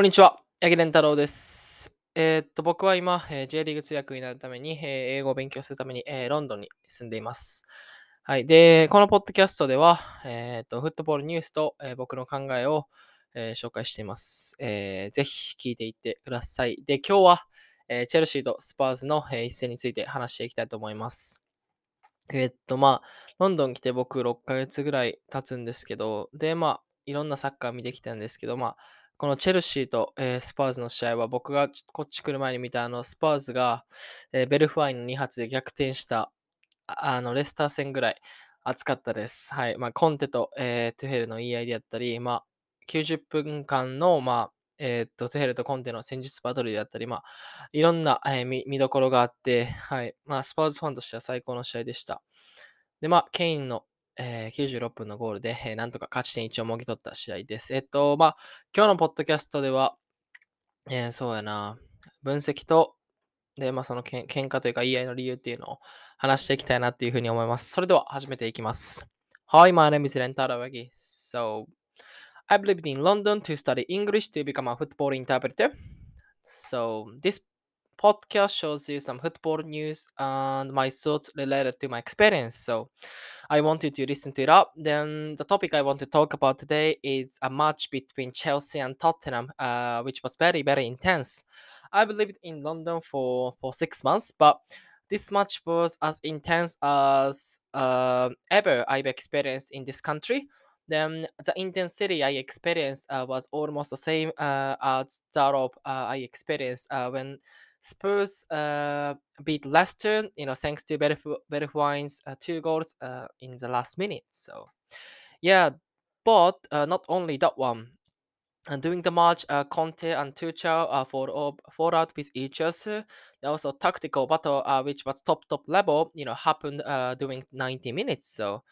こんにちは、八木蓮太郎です。えーっと、僕は今、えー J リーグ通訳になるために、えー英語を勉強するために、えーロンドンに住んでいます。はい。で、このポッドキャストでは、えーっと、フットボールニュースと、えー僕の考えを、えー紹介しています、えーぜひ聞いていってください。で、今日は、えーチェルシーとスパーズの、えー一戦について話していきたいと思います。えーっと、まあ、ロンドン来て僕6ヶ月ぐらい経つんですけど、で、まあ、いろんなサッカー見てきたんですけど、まあ、このチェルシーと、えースパーズの試合は僕がちこっち来る前に見たあのスパーズが、えーベルフワインの2発で逆転したあのレスター戦ぐらい熱かったです。はい。まあ、コンテと、えートゥヘルの言い合いであったり、まあ、90分間の、まあ、えーと、トゥヘルとコンテの戦術バトルであったり、まあ、いろんな、えー見見どころがあって、はい。まあ、スパーズファンとしては最高の試合でした。で、まあ、ケインの、えー96分のゴールで、えーなんとか勝ち点1をもぎ取った試合です。えっと、まあ、今日のポッドキャストでは、えーそうやな、分析と、で、まあ、そのけん喧嘩というか言い合いの理由っていうのを話していきたいなっていうふうに思います。それでは始めていきます。Hi, my name is Rentaro Wagi. So, I've lived in London to study English to become a football interpreter. So, this podcast shows you some football news and my thoughts related to my experience. So, I wanted to listen to it up. Then the topic I want to talk about today is a match between Chelsea and Tottenham, uh, which was very, very intense. I've lived in London for, for six months, but this match was as intense as uh, ever I've experienced in this country. Then the intensity I experienced uh, was almost the same uh, as that of uh, I experienced uh, when Spurs uh, beat Leicester, you know, thanks to Bergwijn's uh, two goals uh, in the last minute. So, yeah, but uh, not only that one. Uh, during the match, uh, Conte and Tuchel uh, fought, fought out with each other. There was a tactical battle, uh, which was top top level. You know, happened uh, during 90 minutes. So,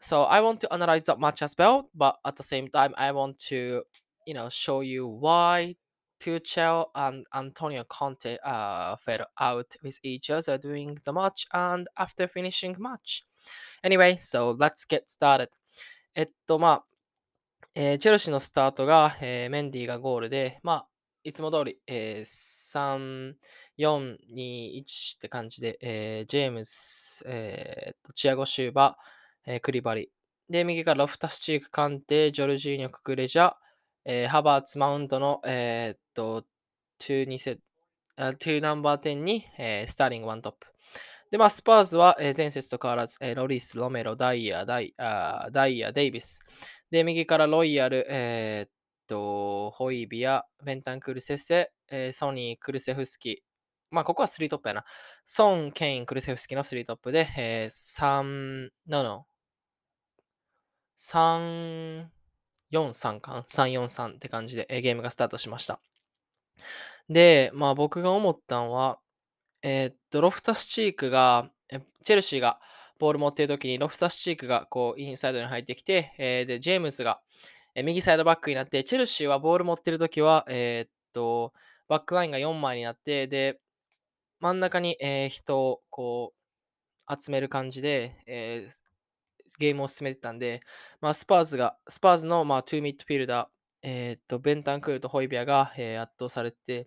so I want to analyze that match as well, but at the same time, I want to, you know, show you why Tuchel and Antonio Conte uh, fell out with each other during the match and after finishing match. Anyway, so let's get started. えっと、まあ、えーチェルシーのスタートが、えーメンディーがゴールで、まあ、いつも通り、えー3、4、2、1って感じで、えージェームス、えーチアゴ・シューバ、えークリバリ。で、右からロフタスチーク、カンテ、ジョルジーニョ、ククレジャ、えーハバーツ、マウントの、えーっと、2、2セあ2ナンバー10に、えースターリング、ワントップ。で、まあ、スパーズは、えー前節と変わらず、えーロリス、ロメロ、ダイヤ、ダイあダイヤ、デイビス。で、右からロイヤル、えーっと、ホイビア、ベンタンクルセセ、えーソニー、クルセフスキ。まあ、ここは3トップやな。ソン、ケイン、クルセフスキの3トップで、えー、3、no, no。3、4、3か。3、4、3って感じで、えゲームがスタートしました。で、まあ僕が思ったのは、えーっと、ロフタスチークが、チェルシーがボール持ってるときに、ロフタスチークがこうインサイドに入ってきて、えーで、ジェームスが、右サイドバックになって、チェルシーはボール持ってるときは、えっと、バックラインが4枚になって、で、真ん中に、え人をこう集める感じで、えーゲームを進めてたんで、まあ、スパーズが、スパーズの、まあ、2ミッドフィールダー、えーっと、ベンタンクールとホイビアが、えー圧倒されて、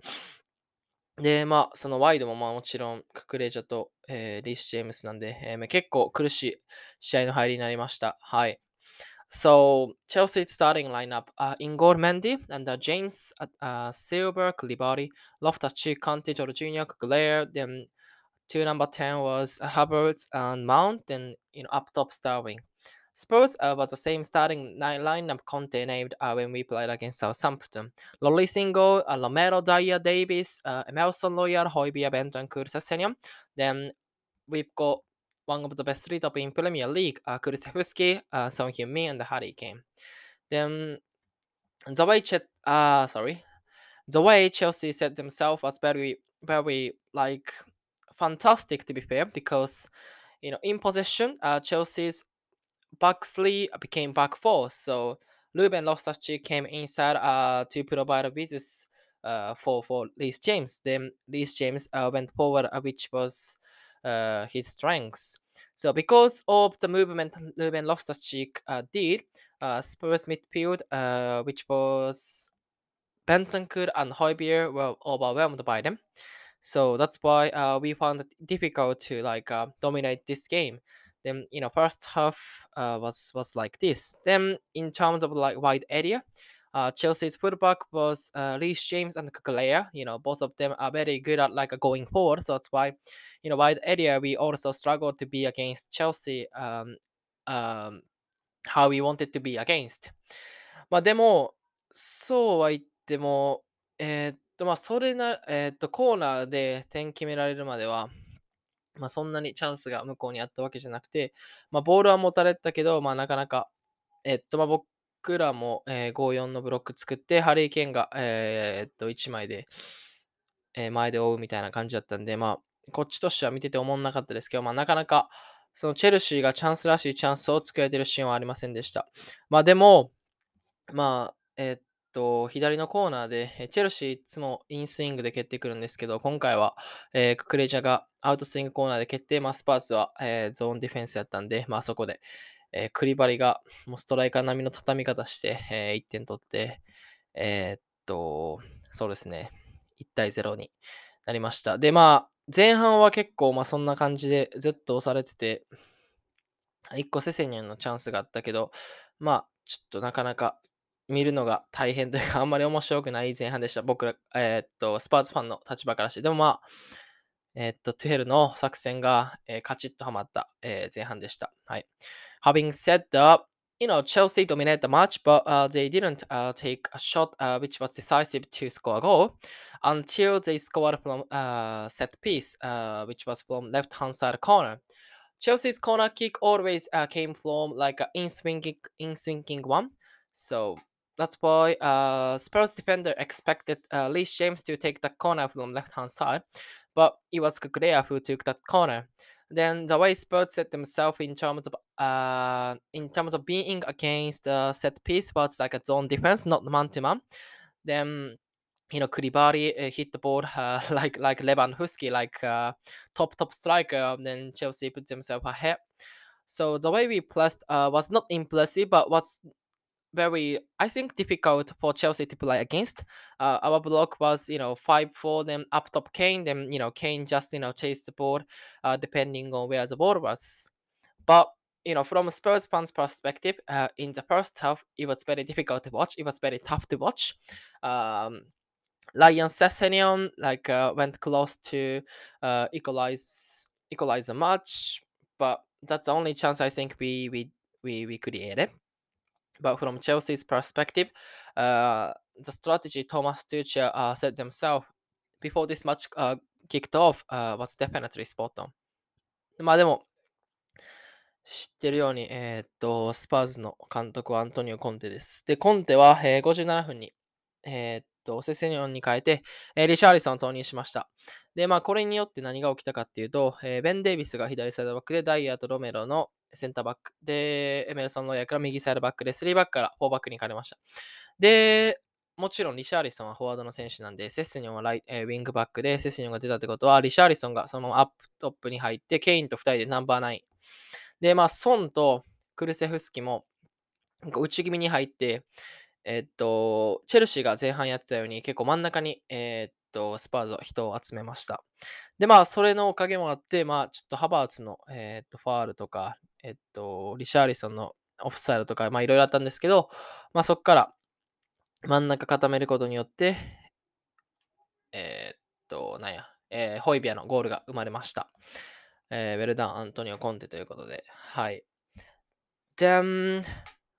で、まあ、そのワイドもまあもちろん、ククレジャと、えーリース・ジェームスなんで、えー結構苦しい試合の入りになりました。はい。So, Chelsea's starting lineup uh, in goal Mendy and uh, James, uh, uh, Silver, Koulibaly, Loftus-Cheek, Conte, Jorginho, Glare. Then two number 10 was uh, Havertz and Mount. and you know, up top Starwing. Spurs uh, was the same starting lineup Conte named uh, when we played against Southampton. Lolly Single, uh, Romero, Dyer, Davis, uh, Emerson Royal, Hoybia, Benton, Kursesenium. Then we've got one of the best three top in Premier League, uh, Kulusevski, uh, Son Heung-min, and Harry Kane. Then the way Ch- uh, sorry, the way Chelsea set themselves was very, very like fantastic to be fair because you know in possession, uh, Chelsea's three became back four. So Ruben Loftus-Cheek came inside uh, to provide a business uh, for for Reece James. Then Reece James uh, went forward, uh, which was uh, his strengths. So because of the movement Ruben Loftus-Cheek uh, did, Spurs midfield, which was Bentancur and Hoybier were overwhelmed by them. So that's why uh, we found it difficult to like uh, dominate this game. Then you know first half uh, was was like this. Then in terms of like wide area, uh, Chelsea's fullback was uh, Reece James and Kukulea. You know both of them are very good at like going forward. So that's why you know wide area we also struggled to be against Chelsea. Um, um, how we wanted to be against. まあでも、そうは言っても、えーっ と、まあそれな、えーと、コーナーで点決められるまでは、まあそんなにチャンスが向こうにあったわけじゃなくて、まあボールは持たれたけど、まあなかなか、えーと、まあ僕らも、えー、5-4のブロック作って、ハリー・ケンが、えーっと、1枚で、えー前で追うみたいな感じだったんで、まあ、こっちとしては見てて思んなかったですけど、まあなかなか、そのチェルシーがチャンスらしいチャンスを作れてるシーンはありませんでした。まあでも、まあ、えーっと、左のコーナーで、チェルシーいつもインスイングで蹴ってくるんですけど、今回は、えーククレジャがアウトスイングコーナーで蹴って、まあ、スパーツは、えーゾーンディフェンスやったんで、まあそこで、えークリバリがもうストライカー並みの畳み方して、え1点取って、えーっと、そうですね、1対0になりました。で、まあ、前半は結構、まあそんな感じでずっと押されてて、1個セセニャンのチャンスがあったけど、まあ、ちょっとなかなか見るのが大変というか、あんまり面白くない前半でした。僕ら、えーっと、スパーズファンの立場からして。でもまあ、えーっと、トゥヘルの作戦が、えーカチッとはまった、えー前半でした。はい。Having said that, you know, Chelsea dominated the match, but uh, they didn't uh, take a shot uh, which was decisive to score a goal until they scored from uh, set piece, uh, which was from left hand side corner. Chelsea's corner kick always uh, came from like an in swinging, in swinging one. So that's why uh, Spurs defender expected uh, Lee James to take the corner from left hand side, but it was Kukurea who took that corner. Then the way Spurs set themselves in terms of uh in terms of being against the set piece was like a zone defense, not man to man. Then you know Kribari uh, hit the ball uh, like like Levan Husky, like uh, top top striker. Then Chelsea put themselves ahead. So the way we pressed uh, was not impressive, but was very I think difficult for Chelsea to play against. Uh, our block was you know five for them up top Kane, then you know Kane just you know chased the ball, uh, depending on where the ball was. But you know from a Spurs fans' perspective, uh, in the first half it was very difficult to watch. It was very tough to watch. Um, Lion Sessegnon like uh, went close to uh, equalize equalize the match, but that's the only chance I think we we we, we created. But from Chelsea's perspective, uh, the strategy Thomas Tuchel uh, said themselves before this match uh, kicked off uh, was definitely spot on. まあでも、知ってるように、えーっと、スパーズの監督はアントニオ・コンテです。で、コンテは、えー57分に、えーっと、セセニョンに変えて、えーリシャーリソンを投入しました。で、まあ、これによって何が起きたかっていうと、えーベン・デイビスが左サイドバックで、ダイヤとロメロのセンターバック。で、エメルソン・ロイヤーから右サイドバックで、3バックから4バックに変えました。で、もちろんリシャーリソンはフォワードの選手なんで、セセニョンはライ、えーウィングバックで、セセニョンが出たってことは、リシャーリソンがそのまま up top に入って、ケインと2人でナンバー9。で、まあ、ソンとクルセフスキもなんか内気味に入って、えっと、チェルシーが前半やってたように、結構真ん中に、えっと、スパーズは人を集めました。で、まあ、それのおかげもあって、まあ、ちょっとハバーツの、えっと、ファールとか、えっと、リシャーリソンのオフサイドとか、まあ、いろいろあったんですけど、まあ、そこから真ん中固めることによって、えーっと、なんや、えーホイビアのゴールが生まれました。えーウェルダン・アントニオ・コンテということで、はい。Then,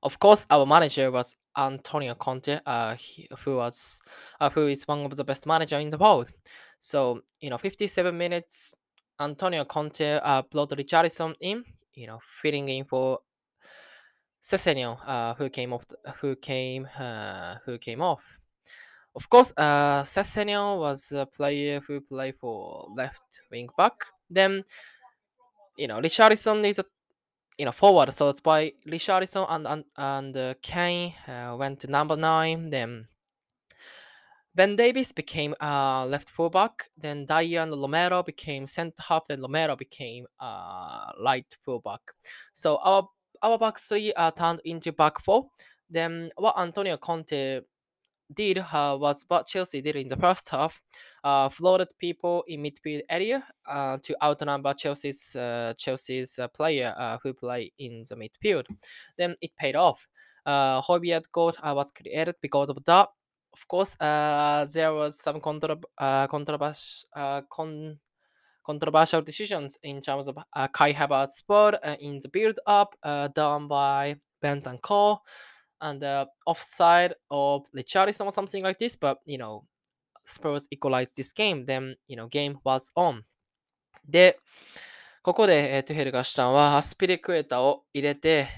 of course, our manager was Antonio Conte, uh, he, who was, uh, who is one of the best manager in the world. So, you know, 57 minutes, Antonio Conte uh, brought Richarlison in, you know, filling in for Sessegnon, uh, who came off, the- who came, uh, who came off. Of course, uh, Sessegnon was a player who played for left wing back. Then, you know, Richarlison is a you know forward, so it's by Richarlison and and, and uh, Kane uh, went to number nine. Then Ben Davis became uh, left fullback. Then Diane Romero became centre half. Then Romero became uh, right fullback. So our our back three uh, turned into back four. Then what Antonio Conte did uh, was what Chelsea did in the first half, uh, floated people in midfield area uh, to outnumber Chelsea's uh, Chelsea's uh, player uh, who play in the midfield. Then it paid off. Uh, Hoybier goal was created because of that. Of course, uh, there was some contra- uh, controversial, uh, con- controversial decisions in terms of uh, Kai Havertz's ball uh, in the build-up uh, done by Benton Cole and the uh, offside of Richarlison or something like this. But you know, Spurs equalized this game. Then you know, game was on. で、ここで、えー、トゥヘルがしたのは、アスピリクエタを入れて、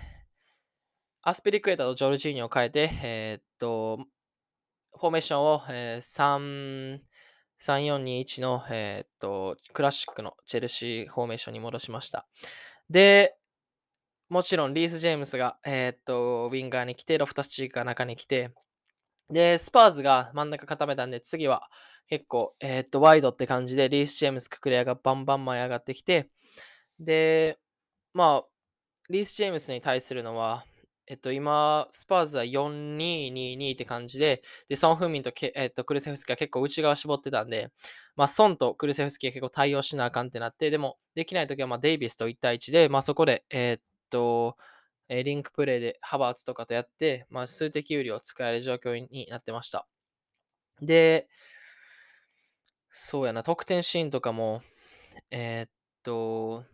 アスピリクエタとジョルジーニョを変えて、えー、っと、フォーメーションを、えー、3、3421の、えー、っと、クラシックのチェルシーフォーメーションに戻しました。で、もちろんリース・ジェームスが、えー、っと、ウィンガーに来て、ロフタスチークが中に来て、で、スパーズが真ん中固めたんで、次は結構、えー、っと、ワイドって感じで、リース・ジェームス、ククレジャがバンバン前上がってきて、で、まあ、リース・ジェームスに対するのは、えっと、今、スパーズは4-2-2-2って感じで、で、ソン・フンミンとけ、えっと、クルセフスキは結構内側絞ってたんで、まあ、ソンとクルセフスキは結構対応しなあかんってなって、でも、できないときは、まあ、デイビスと1対1で、まあ、そこで、え、っと、えリンクプレイでハバーツとかとやって、まあ、数的有利を使える状況になってました。で、そうやな、得点シーンとかも、えー、っと、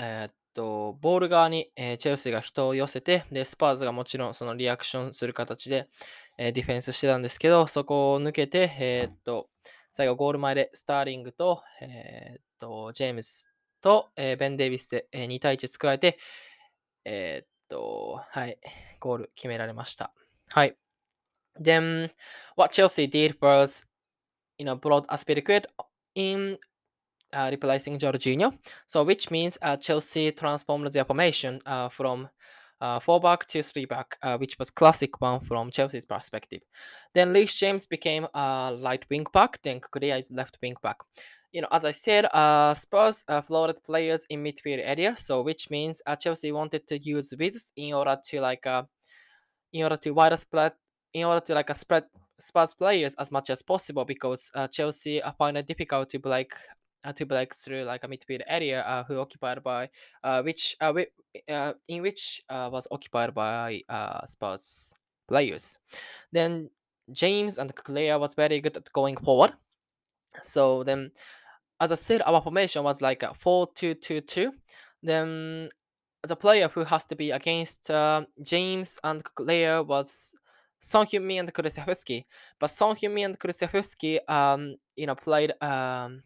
えー、っと、ボール側に、えー、チェルシーが人を寄せて、で、スパーズがもちろんそのリアクションする形で、えー、ディフェンスしてたんですけど、そこを抜けて、えーっと、最後ゴール前でスターリングと、えーっと、ジェームズと、えベン・デイビスで、え2対1作られて、えっと、はい、ゴール決められました。はい。Then, what Chelsea did was, you know, brought Aspiricuet in uh, replacing Jorginho. So, which means uh, Chelsea transformed their formation uh, from uh, four back to three back, uh, which was classic one from Chelsea's perspective. Then Leach James became a light wing back. Then Kukurea is left wing back. You know, as I said, uh, Spurs uh, floated players in midfield area, so which means Chelsea wanted to use width in order to like in order to wider spread, in order to like uh, spread Spurs players as much as possible because uh, Chelsea find it difficult to break uh, to break through like a midfield area uh, who occupied by uh, which uh, in which was occupied by Spurs players. Then James and Claire was very good at going forward. So then, as I said, our formation was like a 4-2-2-2. Then the player who has to be against uh, James and Claire was Song Heung-min and Kulusevski. But Song Heung-min and Kulusevski, um, you know, played um,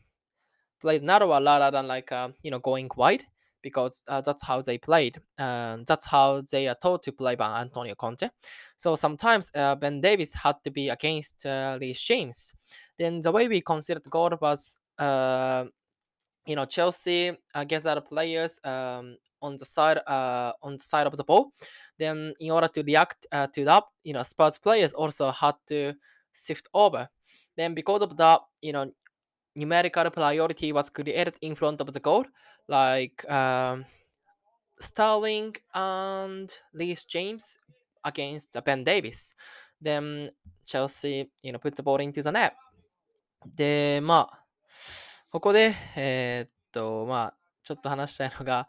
played narrower rather than like uh, you know going wide because uh, that's how they played. Uh, that's how they are taught to play by Antonio Conte. So sometimes uh, Ben Davis had to be against uh, Lee James. Then the way we considered goal was, uh, you know, Chelsea uh, other players um, on the side uh, on the side of the ball. Then in order to react uh, to that, you know, Spurs players also had to shift over. Then because of that, you know, numerical priority was created in front of the goal, like um, Sterling and Reece James against Ben Davis. Then Chelsea, you know, put the ball into the net. で、まあ、ここで、えー、っと、まあ、ちょっと話したいのが、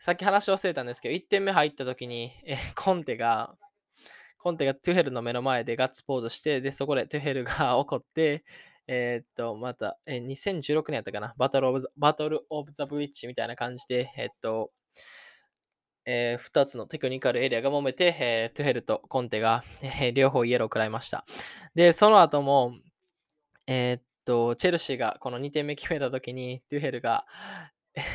さっき話忘れたんですけど、1点目入った時に、えコンテが、コンテがトゥヘルの目の前でガッツポーズして、で、そこでトゥヘルが怒って、えー、っと、また、えー、2016年やったかな、 Battle of the Battle of the Bridge みたいな感じで、えー、っと、えー、2つのテクニカルエリアが揉めて、えー、トゥヘルとコンテが、えー、両方イエローを食らいました。で、その後も、えー、っと、チェルシーがこの2点目決めたときに、トゥヘルが、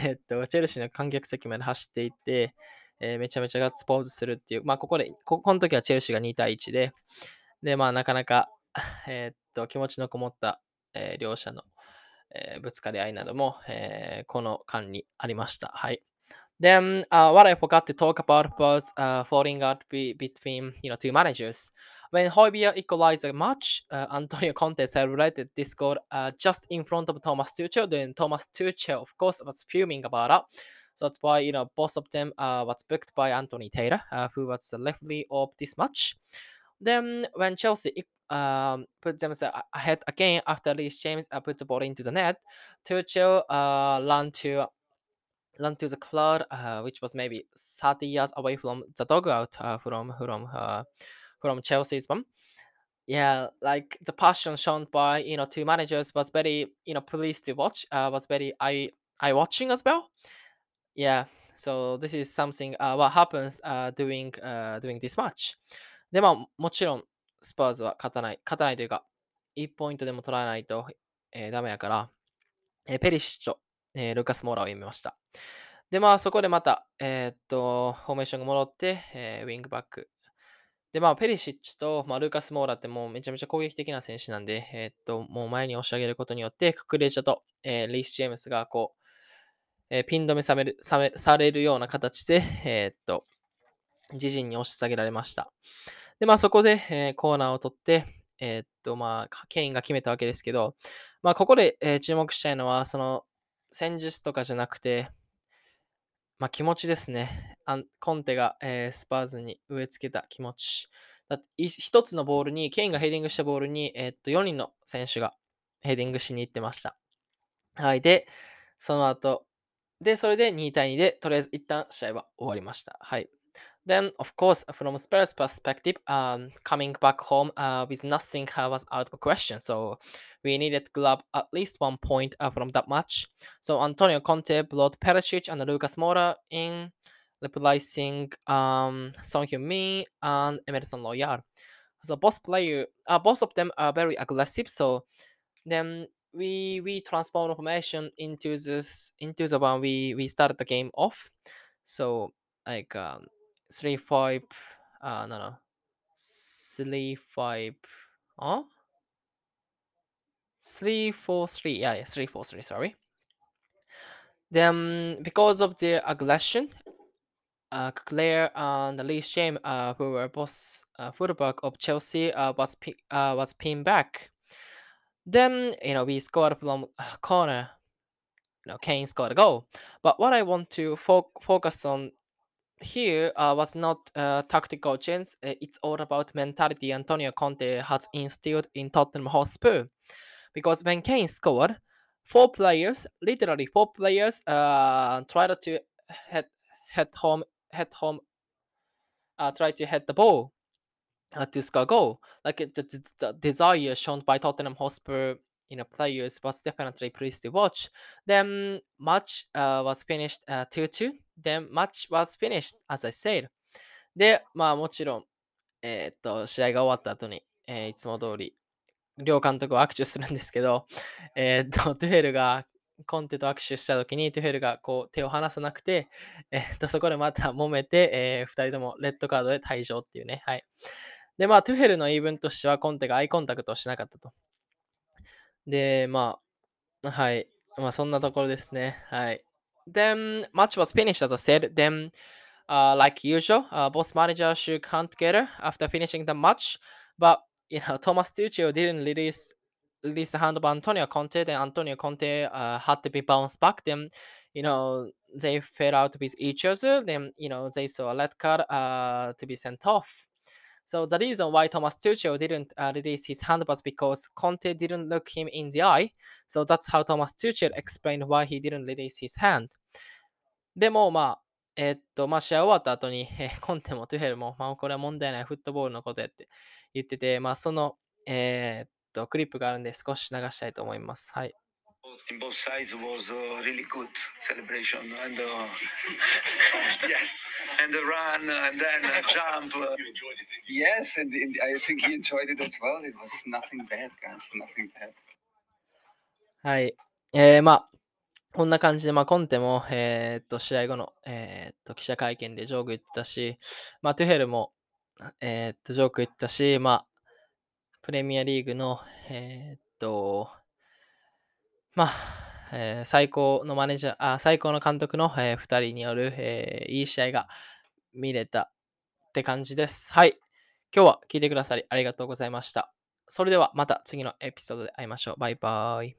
えっと、チェルシーの観客席まで走っていって、えー、めちゃめちゃガッツポーズするっていう、まあ、ここで、ここの時はチェルシーが2対1で、で、まあ、なかなか、えー、っと、気持ちのこもった、えー、両者の、えー、ぶつかり合いなども、えー、この間にありました。はい。Then, uh, what I forgot to talk about was uh, falling out be between you know two managers. When Hoybier equalized the match, uh, Antonio Conte celebrated this goal uh, just in front of Thomas Tuchel. Then Thomas Tuchel, of course, was fuming about it. So that's why you know both of them uh, was booked by Anthony Taylor, uh, who was the referee of this match. then when Chelsea um, put themselves ahead again after Reece James uh, put the ball into the net, Tuchel uh, ran to run to the crowd, uh, which was maybe 30 yards away from the dugout uh, from from uh, from Chelsea's one. Yeah, like the passion shown by you know two managers was very you know pleased to watch. Uh, was very eye eye watching as well. Yeah, so this is something uh, what happens uh, during uh, during this match. でまあもちろん スパーズは勝たない勝たないというか1ポイントでも取らないと、えー、ダメやから、えー、ペリシッチョ、えー、ルカス・モーラを読みました。で、まあ、そこでまた、えー、っと、フォーメーションが戻って、えウィングバック。で、まあ、ペリシッチと、まあ、ルーカス・モーラってもうめちゃめちゃ攻撃的な選手なんで、えっと、もう前に押し上げることによって、ククレジャと、えリース・ジェームスがこう、えピン止めされるさめされるような形で、えっと、自陣に押し下げられました。で、まあ、そこで、えーコーナーを取って、えーっと、まあ、ケインが決めたわけですけど、まあ、ここで、えー注目したいのは、その、戦術とかじゃなくて、まあ、気持ちですね。あコンテが、えースパーズに植え付けた気持ち。だ一つのボールに、ケインがヘディングしたボールに、えーっと4人の選手がヘディングしに行ってました。はい。で、その後、で、それで2対2で、とりあえず一旦試合は終わりました。はい。Then, of course, from Spurs' perspective, um, coming back home uh, with nothing was out of question. So we needed to grab at least one point uh, from that match. So Antonio Conte brought Perisic and Lucas Moura in, replacing um, Son Heung-min and Emerson Royal. So both player, uh, both of them are very aggressive. So then we we transform formation into this into the one we we started the game off. So like um, three five, uh no no, three five, huh? Three four three, yeah, yeah, three four three. Sorry. Then because of their aggression, uh, Claire and Lee Shame, uh, who were both uh, fullback of Chelsea, uh, was pi- uh, was pinned back. Then you know we scored from uh, corner. You know, Kane scored a goal. But what I want to fo- focus on here uh, was not uh, tactical change. uh, It's all about mentality Antonio Conte has instilled in Tottenham Hotspur. Because when Kane scored, four players, literally four players, uh, tried to head head home, head home, uh, try to head the ball uh, to score goal. Like the, the, the desire shown by Tottenham Hotspur, you know, players was definitely pleased to watch. Then match uh, was finished uh, 2-2. Then match was finished, as I said. で、まあもちろん、えーっと、試合が終わった後に、えーいつも通り、両監督は握手するんですけど、えーっと、トゥヘルがコンテと握手した時に、トゥヘルがこう手を離さなくて、えーっと、そこでまた揉めて、えー、2人ともレッドカードで退場っていうね。はい。で、まあ、トゥヘルの言い分としては、コンテがアイコンタクトをしなかったと。で、まあ、はい。まあ、そんなところですね。はい。Then, match was finished, as I said. Then, uh, like usual, uh, both managers shook hands together after finishing the match. But, you know, Thomas Tuchel didn't release release the hand of Antonio Conte. Then Antonio Conte uh, had to be bounced back. Then, you know, they fell out with each other. Then, you know, they saw a red card uh, to be sent off. So the reason why Thomas Tuchel didn't uh, release his hand was because Conte didn't look him in the eye. So that's how Thomas Tuchel explained why he didn't release his hand. でもまあ、えーっと、まあ試合終わった後に、えーコンテもトゥヘルも、まあこれは問題ないフットボールのことやって言ってて、まあその、えーっと、クリップがあるんで少し流したいと思います。はい。In both sides was uh, really good celebration and uh, yes and the run and then a jump uh, yes and, and i think he enjoyed it as well it was nothing bad guys nothing bad はい。えー、まあ、こんな感じで、まあ、コンテも、えーっと、試合後の、えーっと、記者会見でジョーク言ってたし、まあ、トゥヘルも、えーっと、ジョーク言ってたし、まあ、プレミアリーグの、えーっと、まあ、えー、最高のマネージャー、あ最高の監督の、えー、2人による、えー、いい試合が見れたって感じです。はい。今日は聞いてくださりありがとうございました。それではまた次のエピソードで会いましょう。バイバーイ。